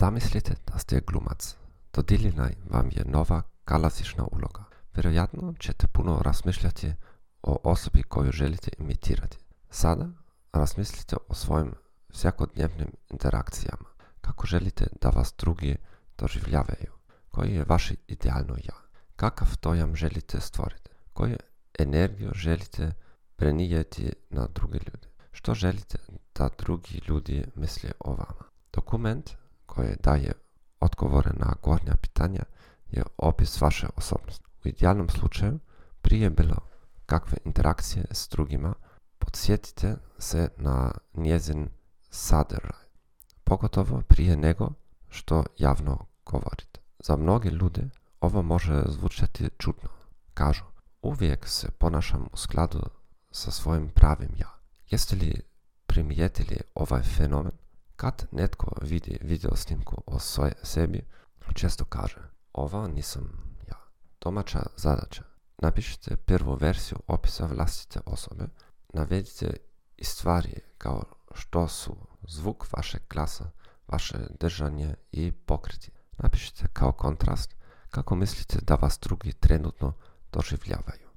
Zamislite da ste glumac. Dodijeljena vam je nova kalazična uloga. Vjerojatno ćete puno razmišljati o osobi koju želite imitirati. Sada razmislite o svojim svakodnevnim interakcijama. Kako želite da vas drugi doživljavaju? Koji je vaše idealno ja? Kakav dojam želite stvoriti? Koju energiju želite prenijeti na druge ljude? Što želite da drugi ljudi misle o vama? Dokument koji daje odgovore na gornja pitanja je opis vaše osobnosti. U idealnom slučaju prije bilo kakve interakcije s drugima podsjetite se na njezin sadržaj, pogotovo prije nego što javno govorite. Za mnoge ljude ovo može zvučati čudno. Kažu, uvijek se ponašam u skladu sa svojim pravim ja. Jeste li primijetili ovaj fenomen? Kad netko vidi video snimku o svoj sebi, često kaže, ovo nisam ja. Domaća zadaća. Napišite prvu verziju opisa vlastite osobe, navedite i stvari kao što su zvuk vašeg glasa, vaše držanje i pokriti. Napišite kao kontrast kako mislite da vas drugi trenutno doživljavaju.